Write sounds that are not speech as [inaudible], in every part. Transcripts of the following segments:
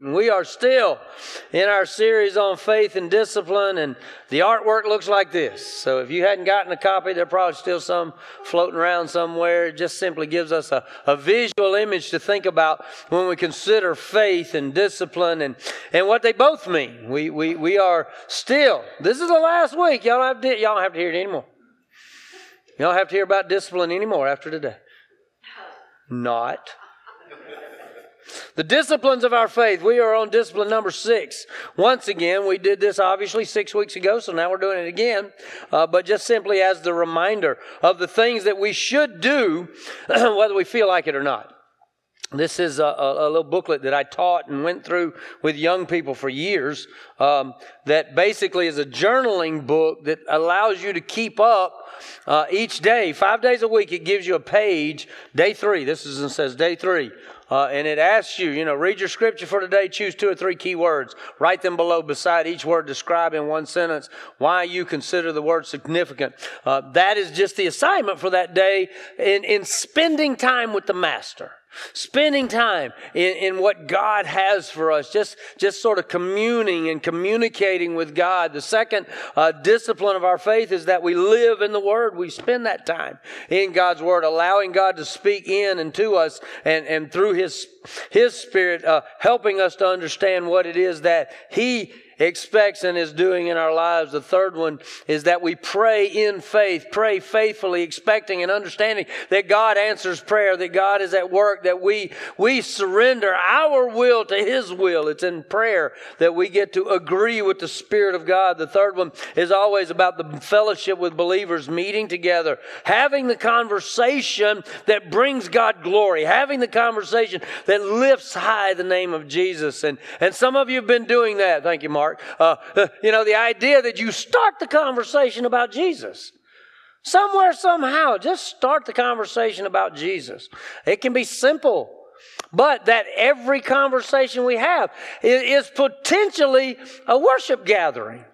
We are still in our series on faith and discipline, and the artwork looks like this. So, if you hadn't gotten a copy, there probably still some floating around somewhere. It just simply gives us a, a visual image to think about when we consider faith and discipline and, and what they both mean. We, we, we are still, this is the last week. Y'all don't have to, y'all don't have to hear it anymore. Y'all don't have to hear about discipline anymore after today. Not. The disciplines of our faith. We are on discipline number six. Once again, we did this obviously six weeks ago, so now we're doing it again. Uh, but just simply as the reminder of the things that we should do, [clears throat] whether we feel like it or not. This is a, a, a, little booklet that I taught and went through with young people for years. Um, that basically is a journaling book that allows you to keep up uh, each day, five days a week. It gives you a page. Day three. This is and says day three uh, and it asks you, you know, read your scripture for today, choose two or three key words, write them below beside each word, describe in one sentence why you consider the word significant. Uh, that is just the assignment for that day in, in spending time with the Master. Spending time in, in what God has for us, just, just sort of communing and communicating with God. The second uh, discipline of our faith is that we live in the Word. We spend that time in God's Word, allowing God to speak in and to us and, and through His, His Spirit, uh, helping us to understand what it is that He expects and is doing in our lives. The third one is that we pray in faith, pray faithfully, expecting and understanding that God answers prayer, that God is at work, that we, we surrender our will to His will. It's in prayer that we get to agree with the Spirit of God. The third one is always about the fellowship with believers, meeting together, having the conversation that brings God glory, having the conversation that lifts high the name of Jesus. And, and some of you have been doing that. Thank you, Mark. Uh, uh, you know, the idea that you start the conversation about Jesus. Somewhere, somehow, just start the conversation about Jesus. It can be simple, but that every conversation we have is potentially a worship gathering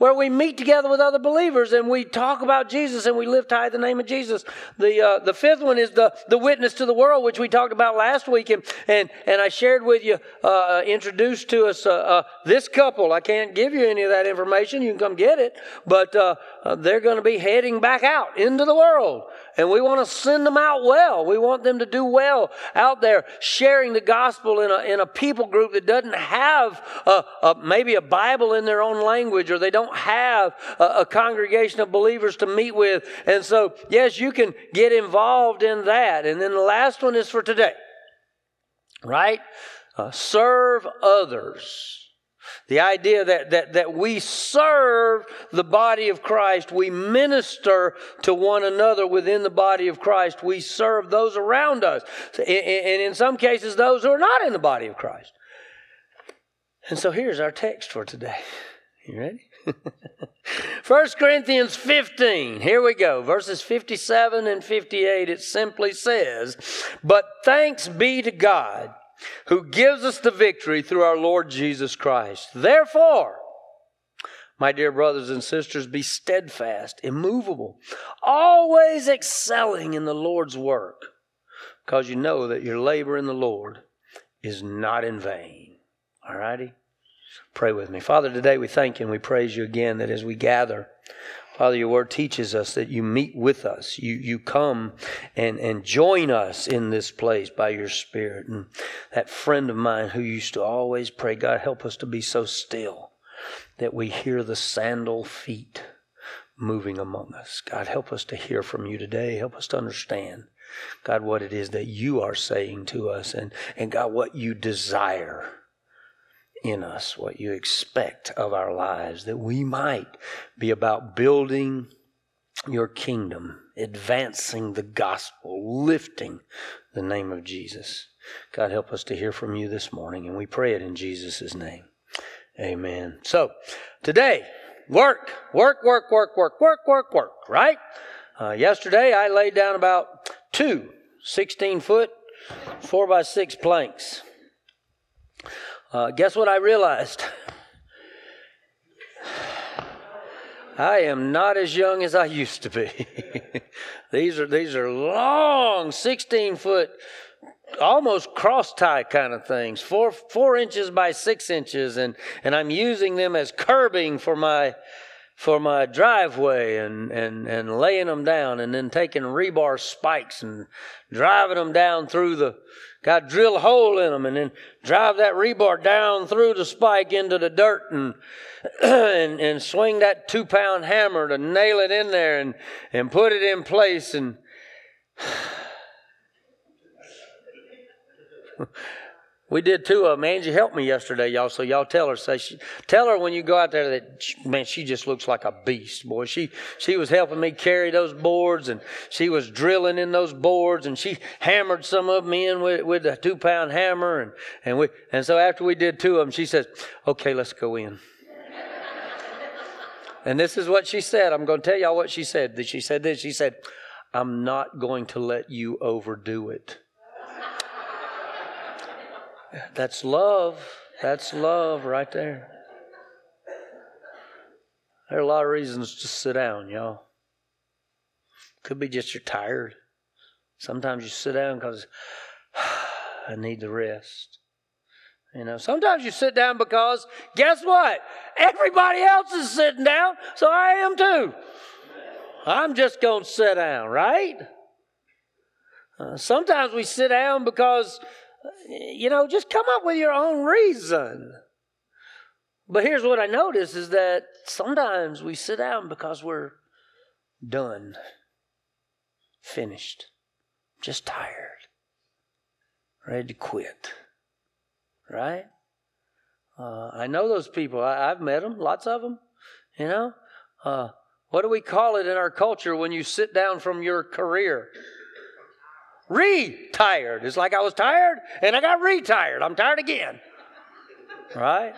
where we meet together with other believers and we talk about Jesus and we lift high the name of Jesus. The uh, the fifth one is the the witness to the world, which we talked about last week, and and, and I shared with you, uh, introduced to us uh, uh this couple. I can't give you any of that information. You can come get it, but uh, uh, they're going to be heading back out into the world, and we want to send them out well. We want them to do well out there, sharing the gospel in a in a people group that doesn't have a, a, maybe a Bible in their own language, or they don't have a congregation of believers to meet with. And so, yes, you can get involved in that. And then the last one is for today, right? Uh, serve others. The idea that, that, that we serve the body of Christ, we minister to one another within the body of Christ, we serve those around us, and in some cases, those who are not in the body of Christ. And so here's our text for today. You ready? [laughs] 1 Corinthians 15, here we go, verses 57 and 58. It simply says, But thanks be to God who gives us the victory through our Lord Jesus Christ. Therefore, my dear brothers and sisters, be steadfast, immovable, always excelling in the Lord's work, because you know that your labor in the Lord is not in vain. All righty? Pray with me. Father, today we thank you and we praise you again that as we gather, Father, your word teaches us that you meet with us. You, you come and, and join us in this place by your Spirit. And that friend of mine who used to always pray, God, help us to be so still that we hear the sandal feet moving among us. God, help us to hear from you today. Help us to understand, God, what it is that you are saying to us and, and God, what you desire in us, what you expect of our lives, that we might be about building your kingdom, advancing the gospel, lifting the name of Jesus. God, help us to hear from you this morning, and we pray it in Jesus' name. Amen. So, today, work, work, work, work, work, work, work, work, right? Uh, yesterday, I laid down about two 16 foot, 4 by 6 planks. Uh, guess what I realized? I am not as young as I used to be. [laughs] these are these are long, 16 foot almost cross tie kind of things, four four inches by six inches, and and I'm using them as curbing for my for my driveway and, and, and laying them down and then taking rebar spikes and driving them down through the got drill a hole in them and then drive that rebar down through the spike into the dirt and [clears throat] and, and swing that two pound hammer to nail it in there and, and put it in place and [sighs] [laughs] We did two of them. Angie helped me yesterday, y'all. So y'all tell her, say she, tell her when you go out there that man, she just looks like a beast, boy. She she was helping me carry those boards, and she was drilling in those boards, and she hammered some of them in with with a two pound hammer, and and we and so after we did two of them, she says, "Okay, let's go in." [laughs] and this is what she said. I'm going to tell y'all what she said. She said this. She said, "I'm not going to let you overdo it." That's love. That's love right there. There are a lot of reasons to sit down, y'all. Could be just you're tired. Sometimes you sit down because [sighs] I need the rest. You know, sometimes you sit down because guess what? Everybody else is sitting down, so I am too. I'm just going to sit down, right? Uh, sometimes we sit down because you know, just come up with your own reason. But here's what I notice is that sometimes we sit down because we're done, finished, just tired, ready to quit. Right? Uh, I know those people. I, have met them, lots of them. You know, uh, what do we call it in our culture when you sit down from your career? Retired. It's like I was tired and I got retired. I'm tired again. Right?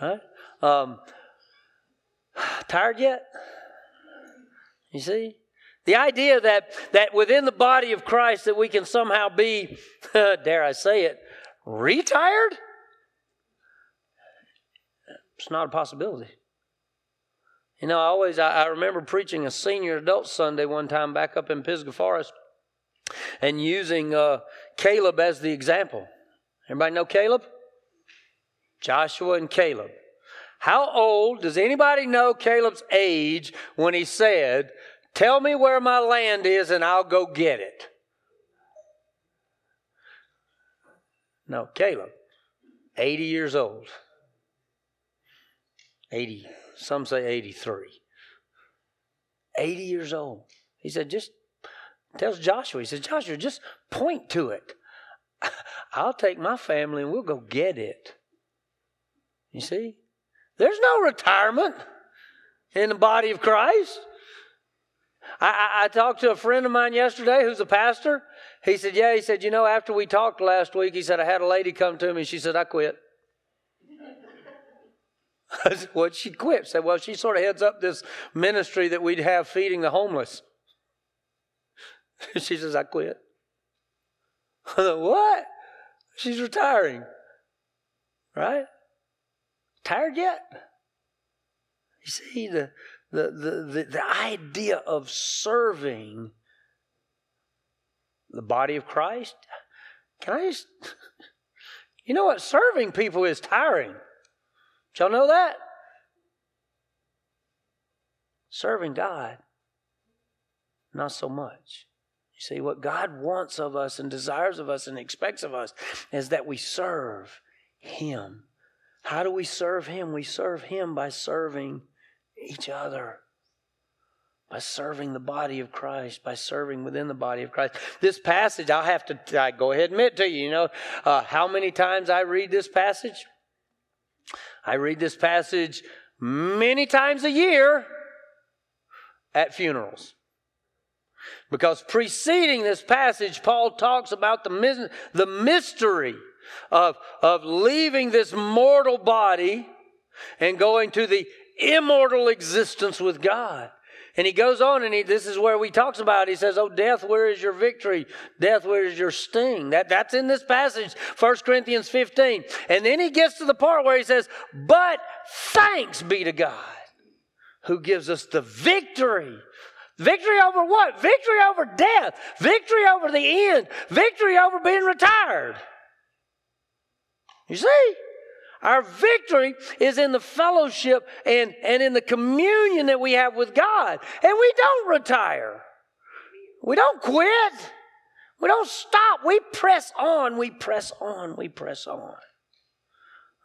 Right? Um, tired yet? You see? The idea that, that within the body of Christ that we can somehow be, [laughs] dare I say it, retired? It's not a possibility. You know, I always I, I remember preaching a senior adult Sunday one time back up in Pisgah Forest and using uh, Caleb as the example. Everybody know Caleb? Joshua and Caleb. How old does anybody know Caleb's age when he said, Tell me where my land is and I'll go get it? No, Caleb, 80 years old. 80, some say 83. 80 years old. He said, Just tells Joshua, he says, Joshua, just point to it. [laughs] I'll take my family and we'll go get it. You see? There's no retirement in the body of Christ. I, I, I, talked to a friend of mine yesterday who's a pastor. He said, Yeah, he said, you know, after we talked last week, he said, I had a lady come to me. and She said, I quit. [laughs] I said, What? She quit. Said, Well, she sort of heads up this ministry that we'd have feeding the homeless. [laughs] she says, I quit. [laughs] I thought, what? She's retiring. Right? Tired yet? You see, the, the, the, the, idea of serving the body of Christ. Can I just. [laughs] You know what? Serving people is tiring. Y'all know that? Serving God, not so much. See, what God wants of us and desires of us and expects of us is that we serve Him. How do we serve Him? We serve Him by serving each other, by serving the body of Christ, by serving within the body of Christ. This passage, I'll have to I go ahead and admit to you, you know, uh, how many times I read this passage? I read this passage many times a year at funerals. Because preceding this passage, Paul talks about the, the mystery of, of leaving this mortal body and going to the immortal existence with God. And he goes on, and he, this is where he talks about. It. He says, "Oh, death, where is your victory? Death, where is your sting?" That that's in this passage, 1 Corinthians 15. And then he gets to the part where he says, "But thanks be to God, who gives us the victory Victory over what? Victory over death. Victory over the end. Victory over being retired. You see? Our victory is in the fellowship and, and in the communion that we have with God. And we don't retire. We don't quit. We don't stop. We press on. We press on. We press on.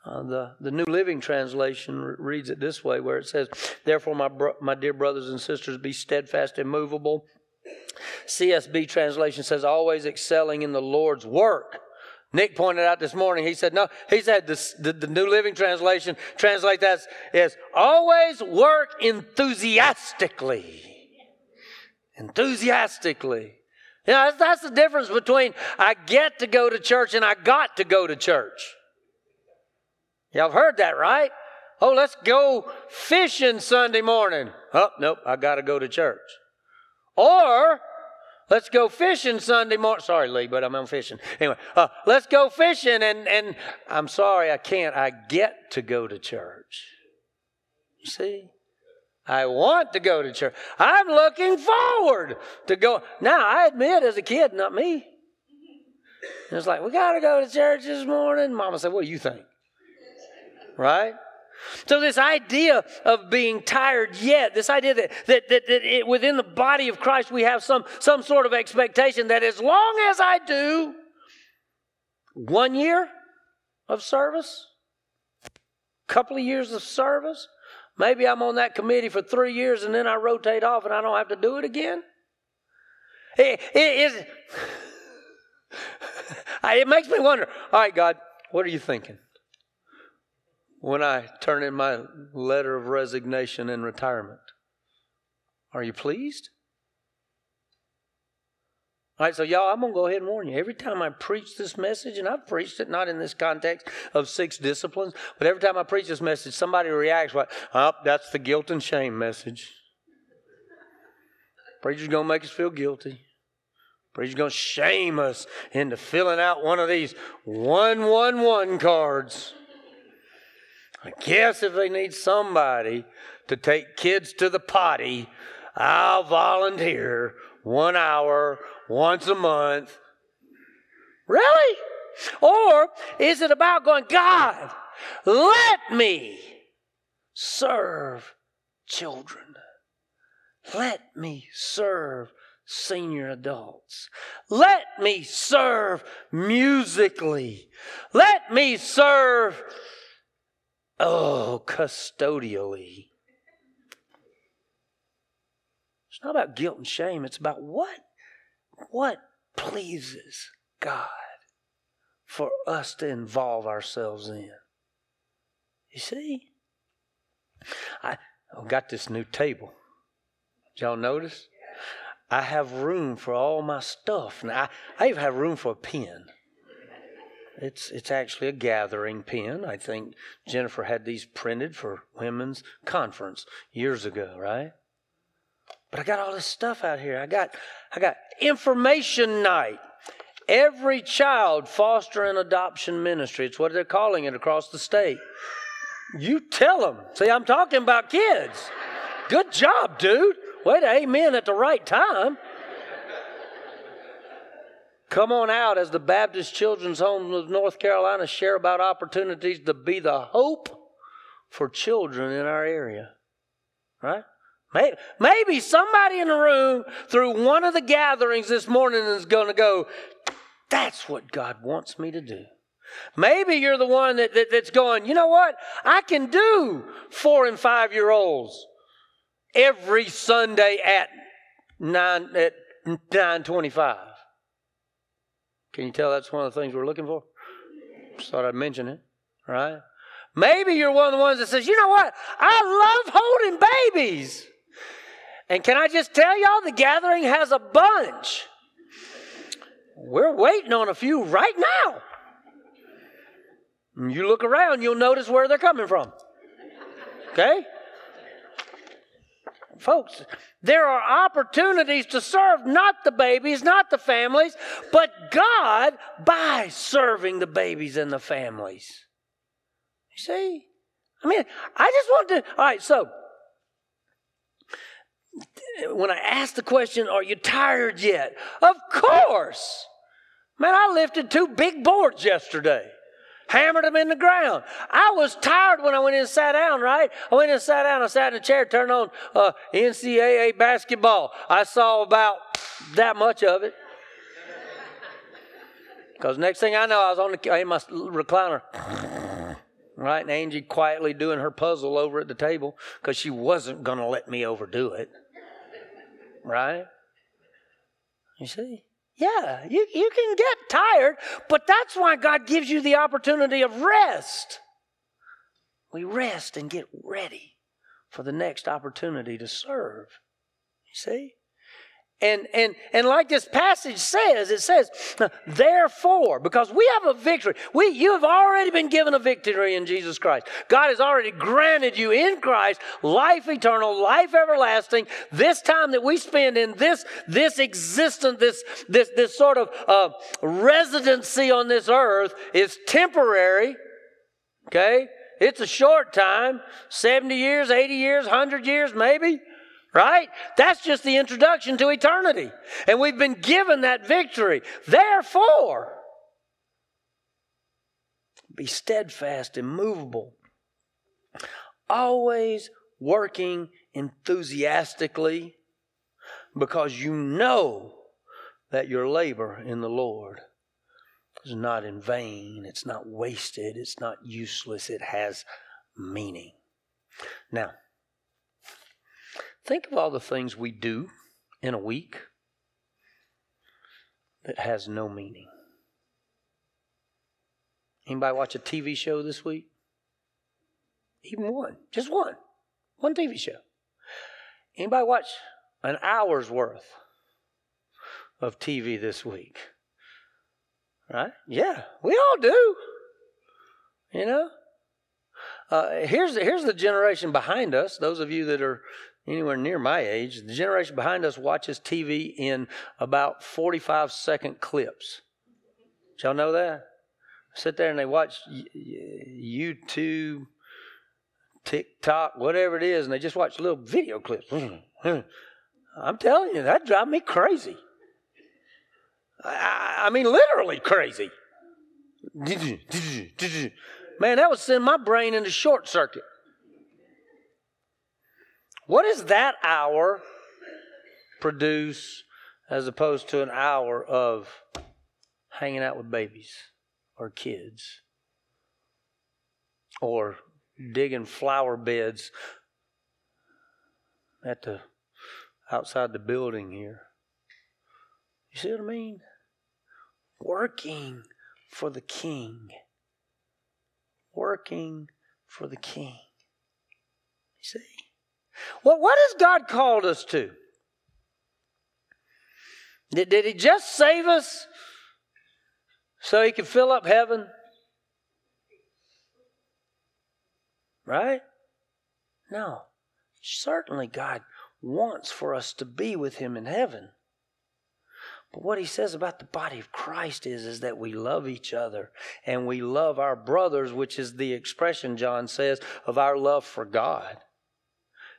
Uh, the, the New Living Translation reads it this way, where it says, Therefore, my, bro- my dear brothers and sisters, be steadfast, and immovable. CSB translation says, always excelling in the Lord's work. Nick pointed out this morning, he said, no, he said this, the, the New Living Translation translate that as always work enthusiastically. Enthusiastically. You know, that's, that's the difference between I get to go to church and I got to go to church. Y'all heard that, right? Oh, let's go fishing Sunday morning. Oh, nope, I got to go to church. Or, let's go fishing Sunday morning. Sorry, Lee, but I'm on fishing. Anyway, uh, let's go fishing, and, and I'm sorry, I can't. I get to go to church. You see? I want to go to church. I'm looking forward to go. Now, I admit, as a kid, not me. It's like, we got to go to church this morning. Mama said, What do you think? Right? So this idea of being tired yet, this idea that, that, that, that it, within the body of Christ we have some, some sort of expectation that as long as I do one year of service, a couple of years of service, maybe I'm on that committee for three years and then I rotate off and I don't have to do it again. It, it, it, [laughs] it makes me wonder, all right, God, what are you thinking? When I turn in my letter of resignation and retirement. Are you pleased? All right, so y'all, I'm going to go ahead and warn you. Every time I preach this message, and I've preached it not in this context of six disciplines, but every time I preach this message, somebody reacts like, oh, that's the guilt and shame message. Preacher's going to make us feel guilty. Preacher's going to shame us into filling out one of these 111 cards. I guess if they need somebody to take kids to the potty, I'll volunteer one hour once a month. Really? Or is it about going, God, let me serve children? Let me serve senior adults. Let me serve musically. Let me serve Oh, custodially. It's not about guilt and shame. It's about what, what pleases God for us to involve ourselves in. You see? I got this new table. Did y'all notice? I have room for all my stuff. Now, I, I even have room for a pen. It's it's actually a gathering pen. I think Jennifer had these printed for women's conference years ago, right? But I got all this stuff out here. I got I got information night. Every child foster and adoption ministry. It's what they're calling it across the state. You tell them. See, I'm talking about kids. Good job, dude. Way to amen at the right time. Come on out as the Baptist Children's Home of North Carolina share about opportunities to be the hope for children in our area. Right? Maybe somebody in the room through one of the gatherings this morning is going to go, that's what God wants me to do. Maybe you're the one that, that, that's going, you know what? I can do four and five year olds every Sunday at nine at nine twenty five. Can you tell that's one of the things we're looking for? Just thought I'd mention it, right? Maybe you're one of the ones that says, you know what? I love holding babies. And can I just tell y'all, the gathering has a bunch. We're waiting on a few right now. You look around, you'll notice where they're coming from. Okay? Folks, there are opportunities to serve not the babies, not the families, but God by serving the babies and the families. You see? I mean, I just want to. All right, so when I ask the question, Are you tired yet? Of course. Man, I lifted two big boards yesterday, hammered them in the ground. I was tired when I went in and sat down, right? I went in and sat down. I sat in a chair, turned on uh, NCAA basketball. I saw about that much of it. Because next thing I know, I was on the, in my recliner. Right? And Angie quietly doing her puzzle over at the table because she wasn't going to let me overdo it. Right? You see? Yeah, you, you can get tired, but that's why God gives you the opportunity of rest. We rest and get ready for the next opportunity to serve. You see? And, and, and like this passage says, it says, therefore, because we have a victory. We, you have already been given a victory in Jesus Christ. God has already granted you in Christ life eternal, life everlasting. This time that we spend in this, this existence, this, this, this sort of uh, residency on this earth is temporary. Okay? It's a short time 70 years, 80 years, 100 years, maybe right? That's just the introduction to eternity. And we've been given that victory. Therefore, be steadfast, immovable, always working enthusiastically because you know that your labor in the Lord is not in vain, it's not wasted, it's not useless, it has meaning. Now, Think of all the things we do in a week that has no meaning. Anybody watch a TV show this week? Even one, just one, one TV show. Anybody watch an hour's worth of TV this week? Right? Yeah, we all do. You know. Uh, here's here's the generation behind us. Those of you that are anywhere near my age, the generation behind us watches TV in about 45 second clips. Did y'all know that? Sit there and they watch YouTube, TikTok, whatever it is, and they just watch little video clips. [laughs] I'm telling you, that drives me crazy. I, I mean, literally crazy. [laughs] Man, that would send my brain into short circuit. What does that hour produce as opposed to an hour of hanging out with babies or kids or digging flower beds at the outside the building here? You see what I mean? Working for the king. Working for the king. You see? Well, what has God called us to? Did, did He just save us so He could fill up heaven? Right? No. Certainly, God wants for us to be with Him in heaven. But what he says about the body of Christ is, is that we love each other and we love our brothers, which is the expression, John says, of our love for God.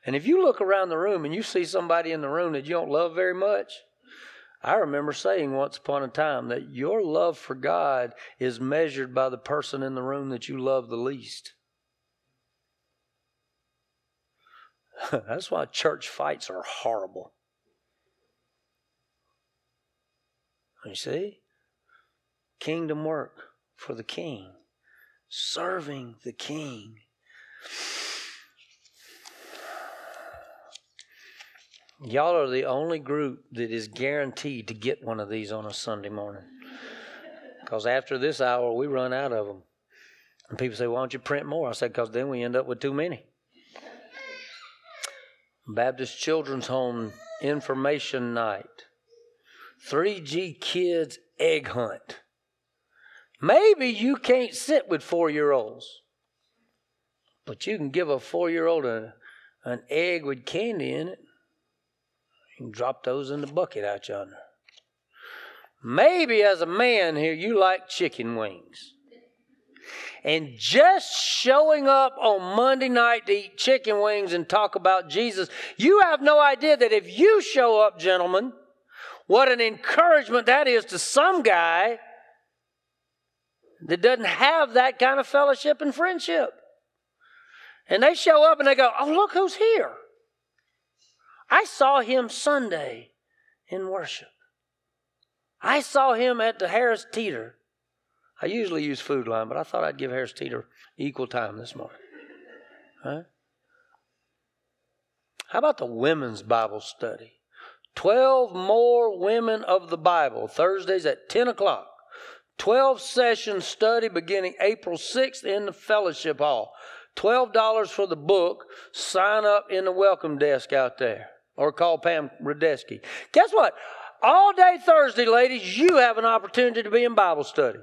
And if you look around the room and you see somebody in the room that you don't love very much, I remember saying once upon a time that your love for God is measured by the person in the room that you love the least. [laughs] That's why church fights are horrible. You see? Kingdom work for the king, serving the king. Y'all are the only group that is guaranteed to get one of these on a Sunday morning. Because after this hour, we run out of them. And people say, Why don't you print more? I said, Because then we end up with too many. Baptist Children's Home Information Night. 3G Kids Egg Hunt. Maybe you can't sit with four year olds, but you can give a four year old an egg with candy in it. Can drop those in the bucket out yonder. Maybe as a man here, you like chicken wings. and just showing up on Monday night to eat chicken wings and talk about Jesus, you have no idea that if you show up, gentlemen, what an encouragement that is to some guy that doesn't have that kind of fellowship and friendship. And they show up and they go, Oh, look who's here. I saw him Sunday in worship. I saw him at the Harris Teeter. I usually use Food Lion, but I thought I'd give Harris Teeter equal time this morning. Huh? How about the women's Bible study? 12 more women of the Bible, Thursdays at 10 o'clock. 12 session study beginning April 6th in the fellowship hall. $12 for the book. Sign up in the welcome desk out there or call Pam Radesky. Guess what? All day Thursday, ladies, you have an opportunity to be in Bible study.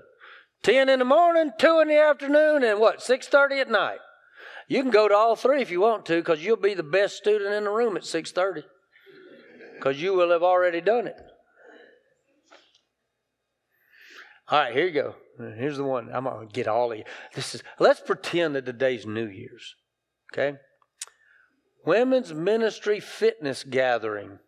10 in the morning, 2 in the afternoon, and what, 6.30 at night. You can go to all three if you want to because you'll be the best student in the room at 6.30 because you will have already done it. All right, here you go. Here's the one. I'm going to get all of you. This is, let's pretend that today's New Year's. Okay? Women's Ministry Fitness Gathering.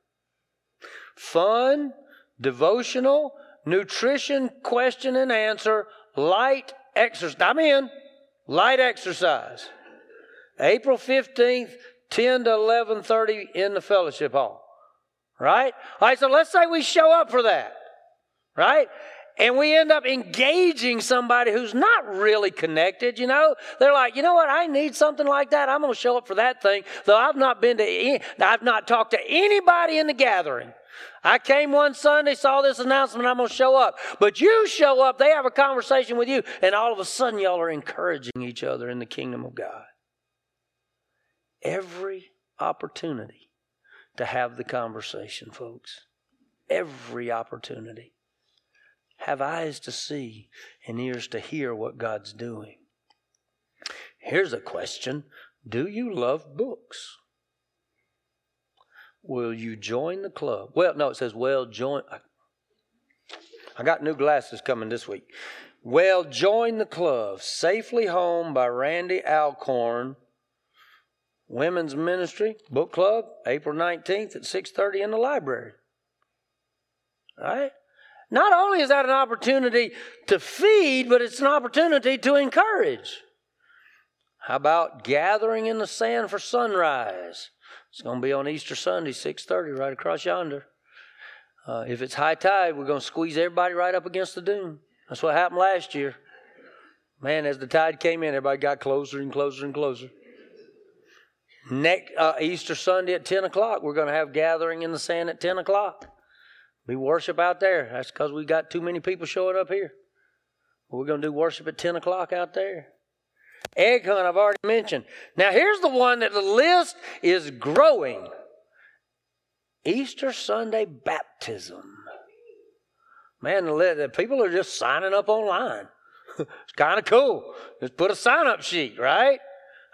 Fun, devotional, nutrition, question and answer, light exercise. I'm in. Light exercise. April 15th, 10 to 11:30 in the fellowship hall. Right? All right, so let's say we show up for that. Right? And we end up engaging somebody who's not really connected, you know? They're like, you know what? I need something like that. I'm going to show up for that thing. Though I've not been to, any, I've not talked to anybody in the gathering. I came one Sunday, saw this announcement, I'm going to show up. But you show up, they have a conversation with you, and all of a sudden y'all are encouraging each other in the kingdom of God. Every opportunity to have the conversation, folks. Every opportunity have eyes to see and ears to hear what God's doing. Here's a question Do you love books? Will you join the club? Well, no, it says, Well, join. I got new glasses coming this week. Well, join the club. Safely Home by Randy Alcorn. Women's Ministry Book Club, April 19th at 6:30 in the library. All right? Not only is that an opportunity to feed, but it's an opportunity to encourage. How about gathering in the sand for sunrise? It's going to be on Easter Sunday, 6:30, right across yonder. Uh, if it's high tide, we're going to squeeze everybody right up against the dune. That's what happened last year. Man, as the tide came in, everybody got closer and closer and closer. Next uh, Easter Sunday at 10 o'clock, we're going to have gathering in the sand at 10 o'clock. We worship out there. That's because we got too many people showing up here. We're going to do worship at 10 o'clock out there. Egg hunt, I've already mentioned. Now, here's the one that the list is growing Easter Sunday baptism. Man, the people are just signing up online. [laughs] it's kind of cool. Just put a sign up sheet, right?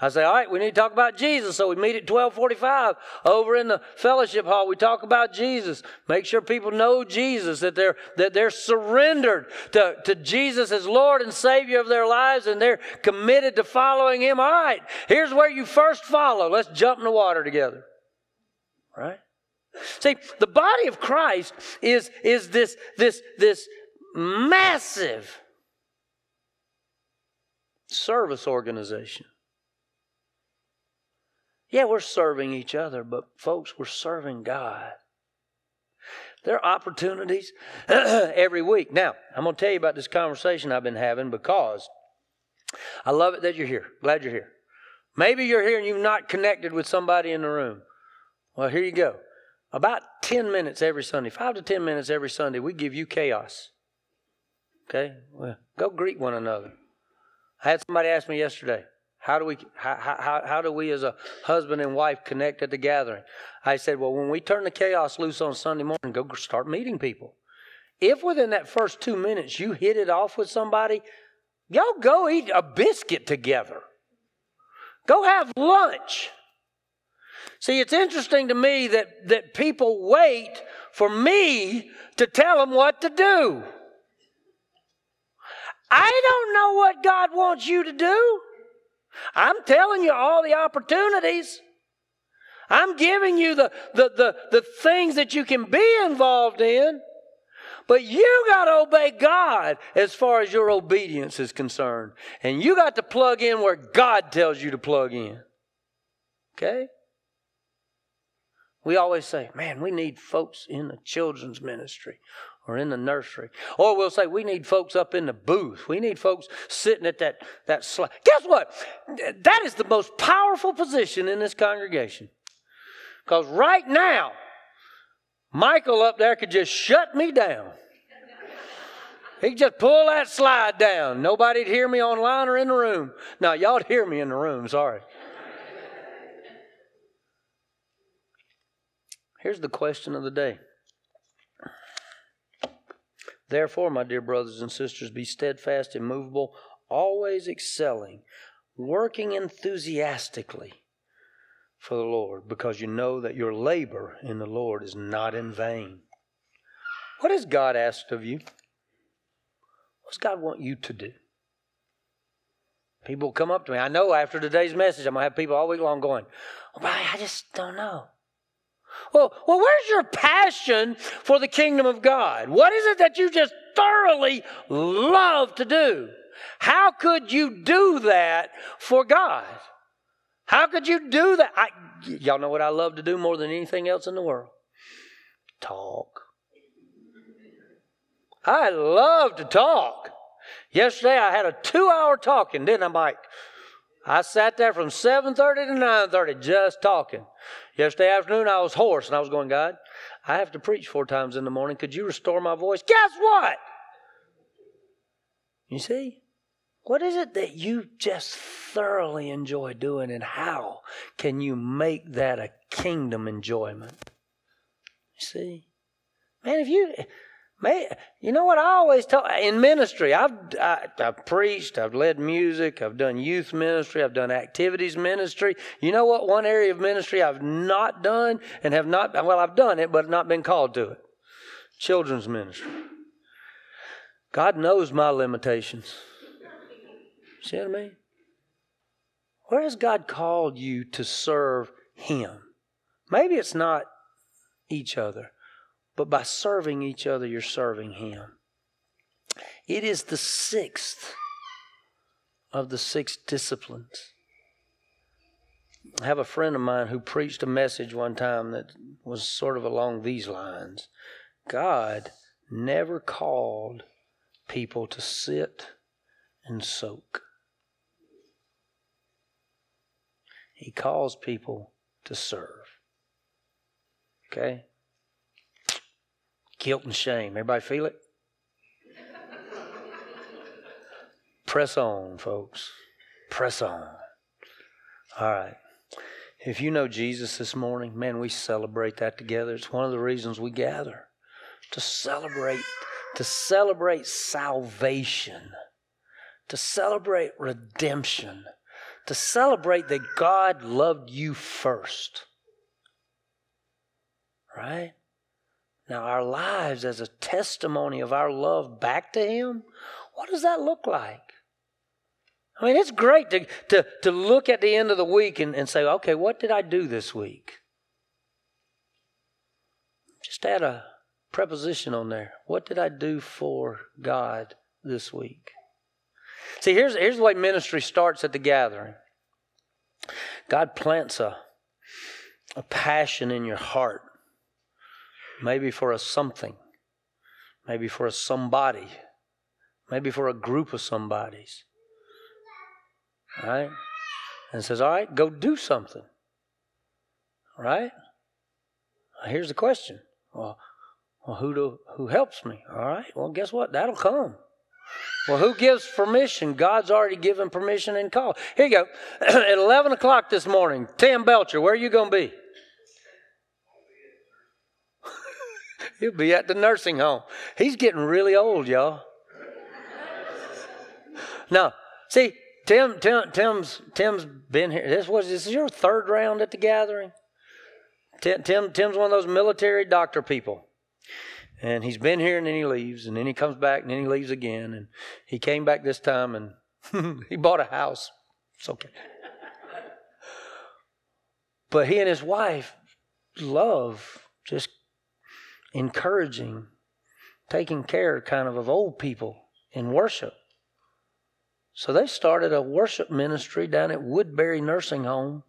I say, all right, we need to talk about Jesus. So we meet at 1245 over in the fellowship hall. We talk about Jesus. Make sure people know Jesus, that they're, that they're surrendered to, to Jesus as Lord and Savior of their lives and they're committed to following Him. All right, here's where you first follow. Let's jump in the water together. Right? See, the body of Christ is, is this, this, this massive service organization. Yeah, we're serving each other, but folks, we're serving God. There are opportunities [clears throat] every week. Now, I'm going to tell you about this conversation I've been having because I love it that you're here. Glad you're here. Maybe you're here and you've not connected with somebody in the room. Well, here you go. About 10 minutes every Sunday, 5 to 10 minutes every Sunday, we give you chaos. Okay? Well, go greet one another. I had somebody ask me yesterday, how do we how, how, how do we as a husband and wife connect at the gathering? I said, well, when we turn the chaos loose on Sunday morning, go start meeting people. If within that first two minutes you hit it off with somebody, y'all go eat a biscuit together. Go have lunch. See, it's interesting to me that, that people wait for me to tell them what to do. I don't know know what God wants you to do. I'm telling you all the opportunities. I'm giving you the, the, the, the things that you can be involved in. But you got to obey God as far as your obedience is concerned. And you got to plug in where God tells you to plug in. Okay? We always say, man, we need folks in the children's ministry or in the nursery. Or we'll say, we need folks up in the booth. We need folks sitting at that, that slide. Guess what? That is the most powerful position in this congregation. Because right now, Michael up there could just shut me down. He could just pull that slide down. Nobody'd hear me online or in the room. Now, y'all'd hear me in the room, sorry. Here's the question of the day. Therefore, my dear brothers and sisters, be steadfast, immovable, always excelling, working enthusiastically for the Lord, because you know that your labor in the Lord is not in vain. What has God asked of you? What does God want you to do? People come up to me. I know after today's message, I'm going to have people all week long going, well, I just don't know. Well, well, where's your passion for the kingdom of God? What is it that you just thoroughly love to do? How could you do that for God? How could you do that? I, y'all know what I love to do more than anything else in the world? Talk. I love to talk. Yesterday I had a two hour talking, didn't I, Mike? I sat there from 7.30 to 9.30 just talking. Yesterday afternoon I was hoarse and I was going, God, I have to preach four times in the morning. Could you restore my voice? Guess what? You see? What is it that you just thoroughly enjoy doing and how can you make that a kingdom enjoyment? You see? Man, if you Man, you know what I always tell in ministry. I've I, have preached, I've led music, I've done youth ministry, I've done activities ministry. You know what? One area of ministry I've not done and have not well, I've done it, but not been called to it. Children's ministry. God knows my limitations. See what I mean? Where has God called you to serve Him? Maybe it's not each other. But by serving each other, you're serving Him. It is the sixth of the six disciplines. I have a friend of mine who preached a message one time that was sort of along these lines God never called people to sit and soak, He calls people to serve. Okay? Guilt and shame. Everybody feel it? Press on, folks. Press on. All right. If you know Jesus this morning, man, we celebrate that together. It's one of the reasons we gather to celebrate to celebrate salvation, to celebrate redemption, to celebrate that God loved you first. Right? Now, our lives as a testimony of our love back to Him, what does that look like? I mean, it's great to, to, to look at the end of the week and, and say, okay, what did I do this week? Just add a preposition on there. What did I do for God this week? See, here's, here's the way ministry starts at the gathering God plants a, a passion in your heart maybe for a something, maybe for a somebody, maybe for a group of somebodies. Right? And says, All right, go do something. Right? Here's the question. Well, well who do who helps me? All right. Well, guess what? That'll come. Well, who gives permission? God's already given permission and call. Here you go. [clears throat] At 11 o'clock this morning, Tim Belcher, where are you going to be? He'll be at the nursing home. He's getting really old, y'all. now, see, Tim, Tim, Tim's, Tim's been here. This was this is your third round at the gathering. Tim, Tim, Tim's one of those military doctor people, and he's been here and then he leaves, and then he comes back and then he leaves again. And he came back this time, and [laughs] he bought a house. It's okay. But he and his wife love just encouraging, taking care kind of of old people in worship. So they started a worship ministry down at Woodbury Nursing Home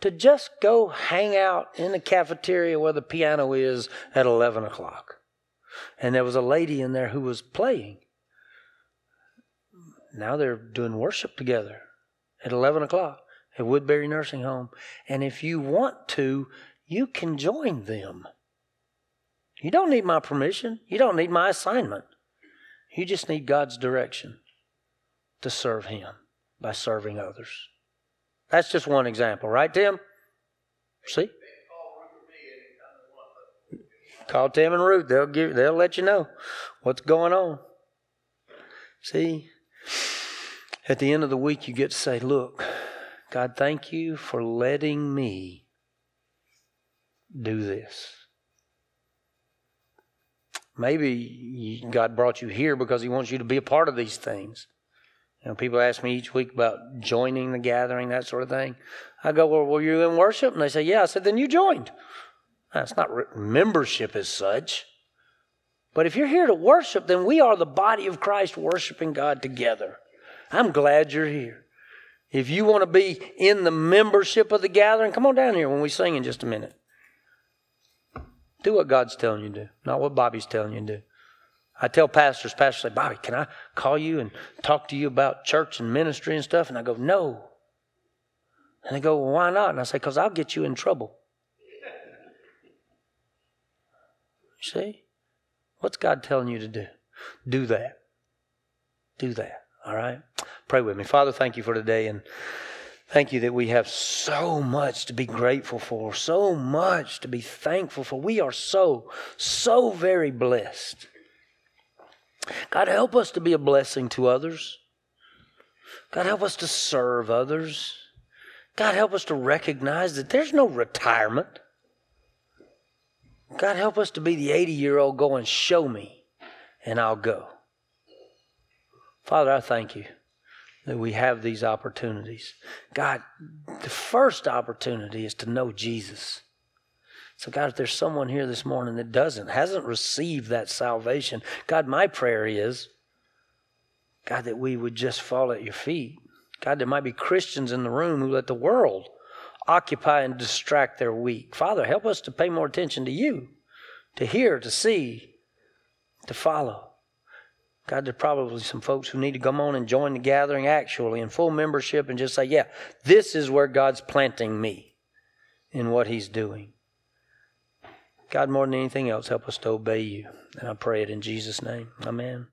to just go hang out in the cafeteria where the piano is at 11 o'clock. And there was a lady in there who was playing. Now they're doing worship together at 11 o'clock at Woodbury Nursing Home. And if you want to, you can join them. You don't need my permission, you don't need my assignment. You just need God's direction to serve Him by serving others. That's just one example, right, Tim? See? Call Tim and Ruth. They'll give. They'll let you know what's going on. See, at the end of the week, you get to say, "Look, God, thank you for letting me do this." Maybe God brought you here because He wants you to be a part of these things. You know, people ask me each week about joining the gathering, that sort of thing. I go, well, were you in worship? And they say, yeah. I said, then you joined. That's not membership as such. But if you're here to worship, then we are the body of Christ worshiping God together. I'm glad you're here. If you want to be in the membership of the gathering, come on down here when we sing in just a minute. Do what God's telling you to do, not what Bobby's telling you to do. I tell pastors, pastors say, Bobby, can I call you and talk to you about church and ministry and stuff? And I go, no. And they go, well, why not? And I say, because I'll get you in trouble. You see? What's God telling you to do? Do that. Do that. All right? Pray with me. Father, thank you for today and thank you that we have so much to be grateful for, so much to be thankful for. We are so, so very blessed. God, help us to be a blessing to others. God, help us to serve others. God, help us to recognize that there's no retirement. God, help us to be the 80 year old going, show me, and I'll go. Father, I thank you that we have these opportunities. God, the first opportunity is to know Jesus. So, God, if there's someone here this morning that doesn't, hasn't received that salvation, God, my prayer is, God, that we would just fall at your feet. God, there might be Christians in the room who let the world occupy and distract their week. Father, help us to pay more attention to you, to hear, to see, to follow. God, there's probably some folks who need to come on and join the gathering actually in full membership and just say, yeah, this is where God's planting me in what He's doing. God, more than anything else, help us to obey you. And I pray it in Jesus' name. Amen.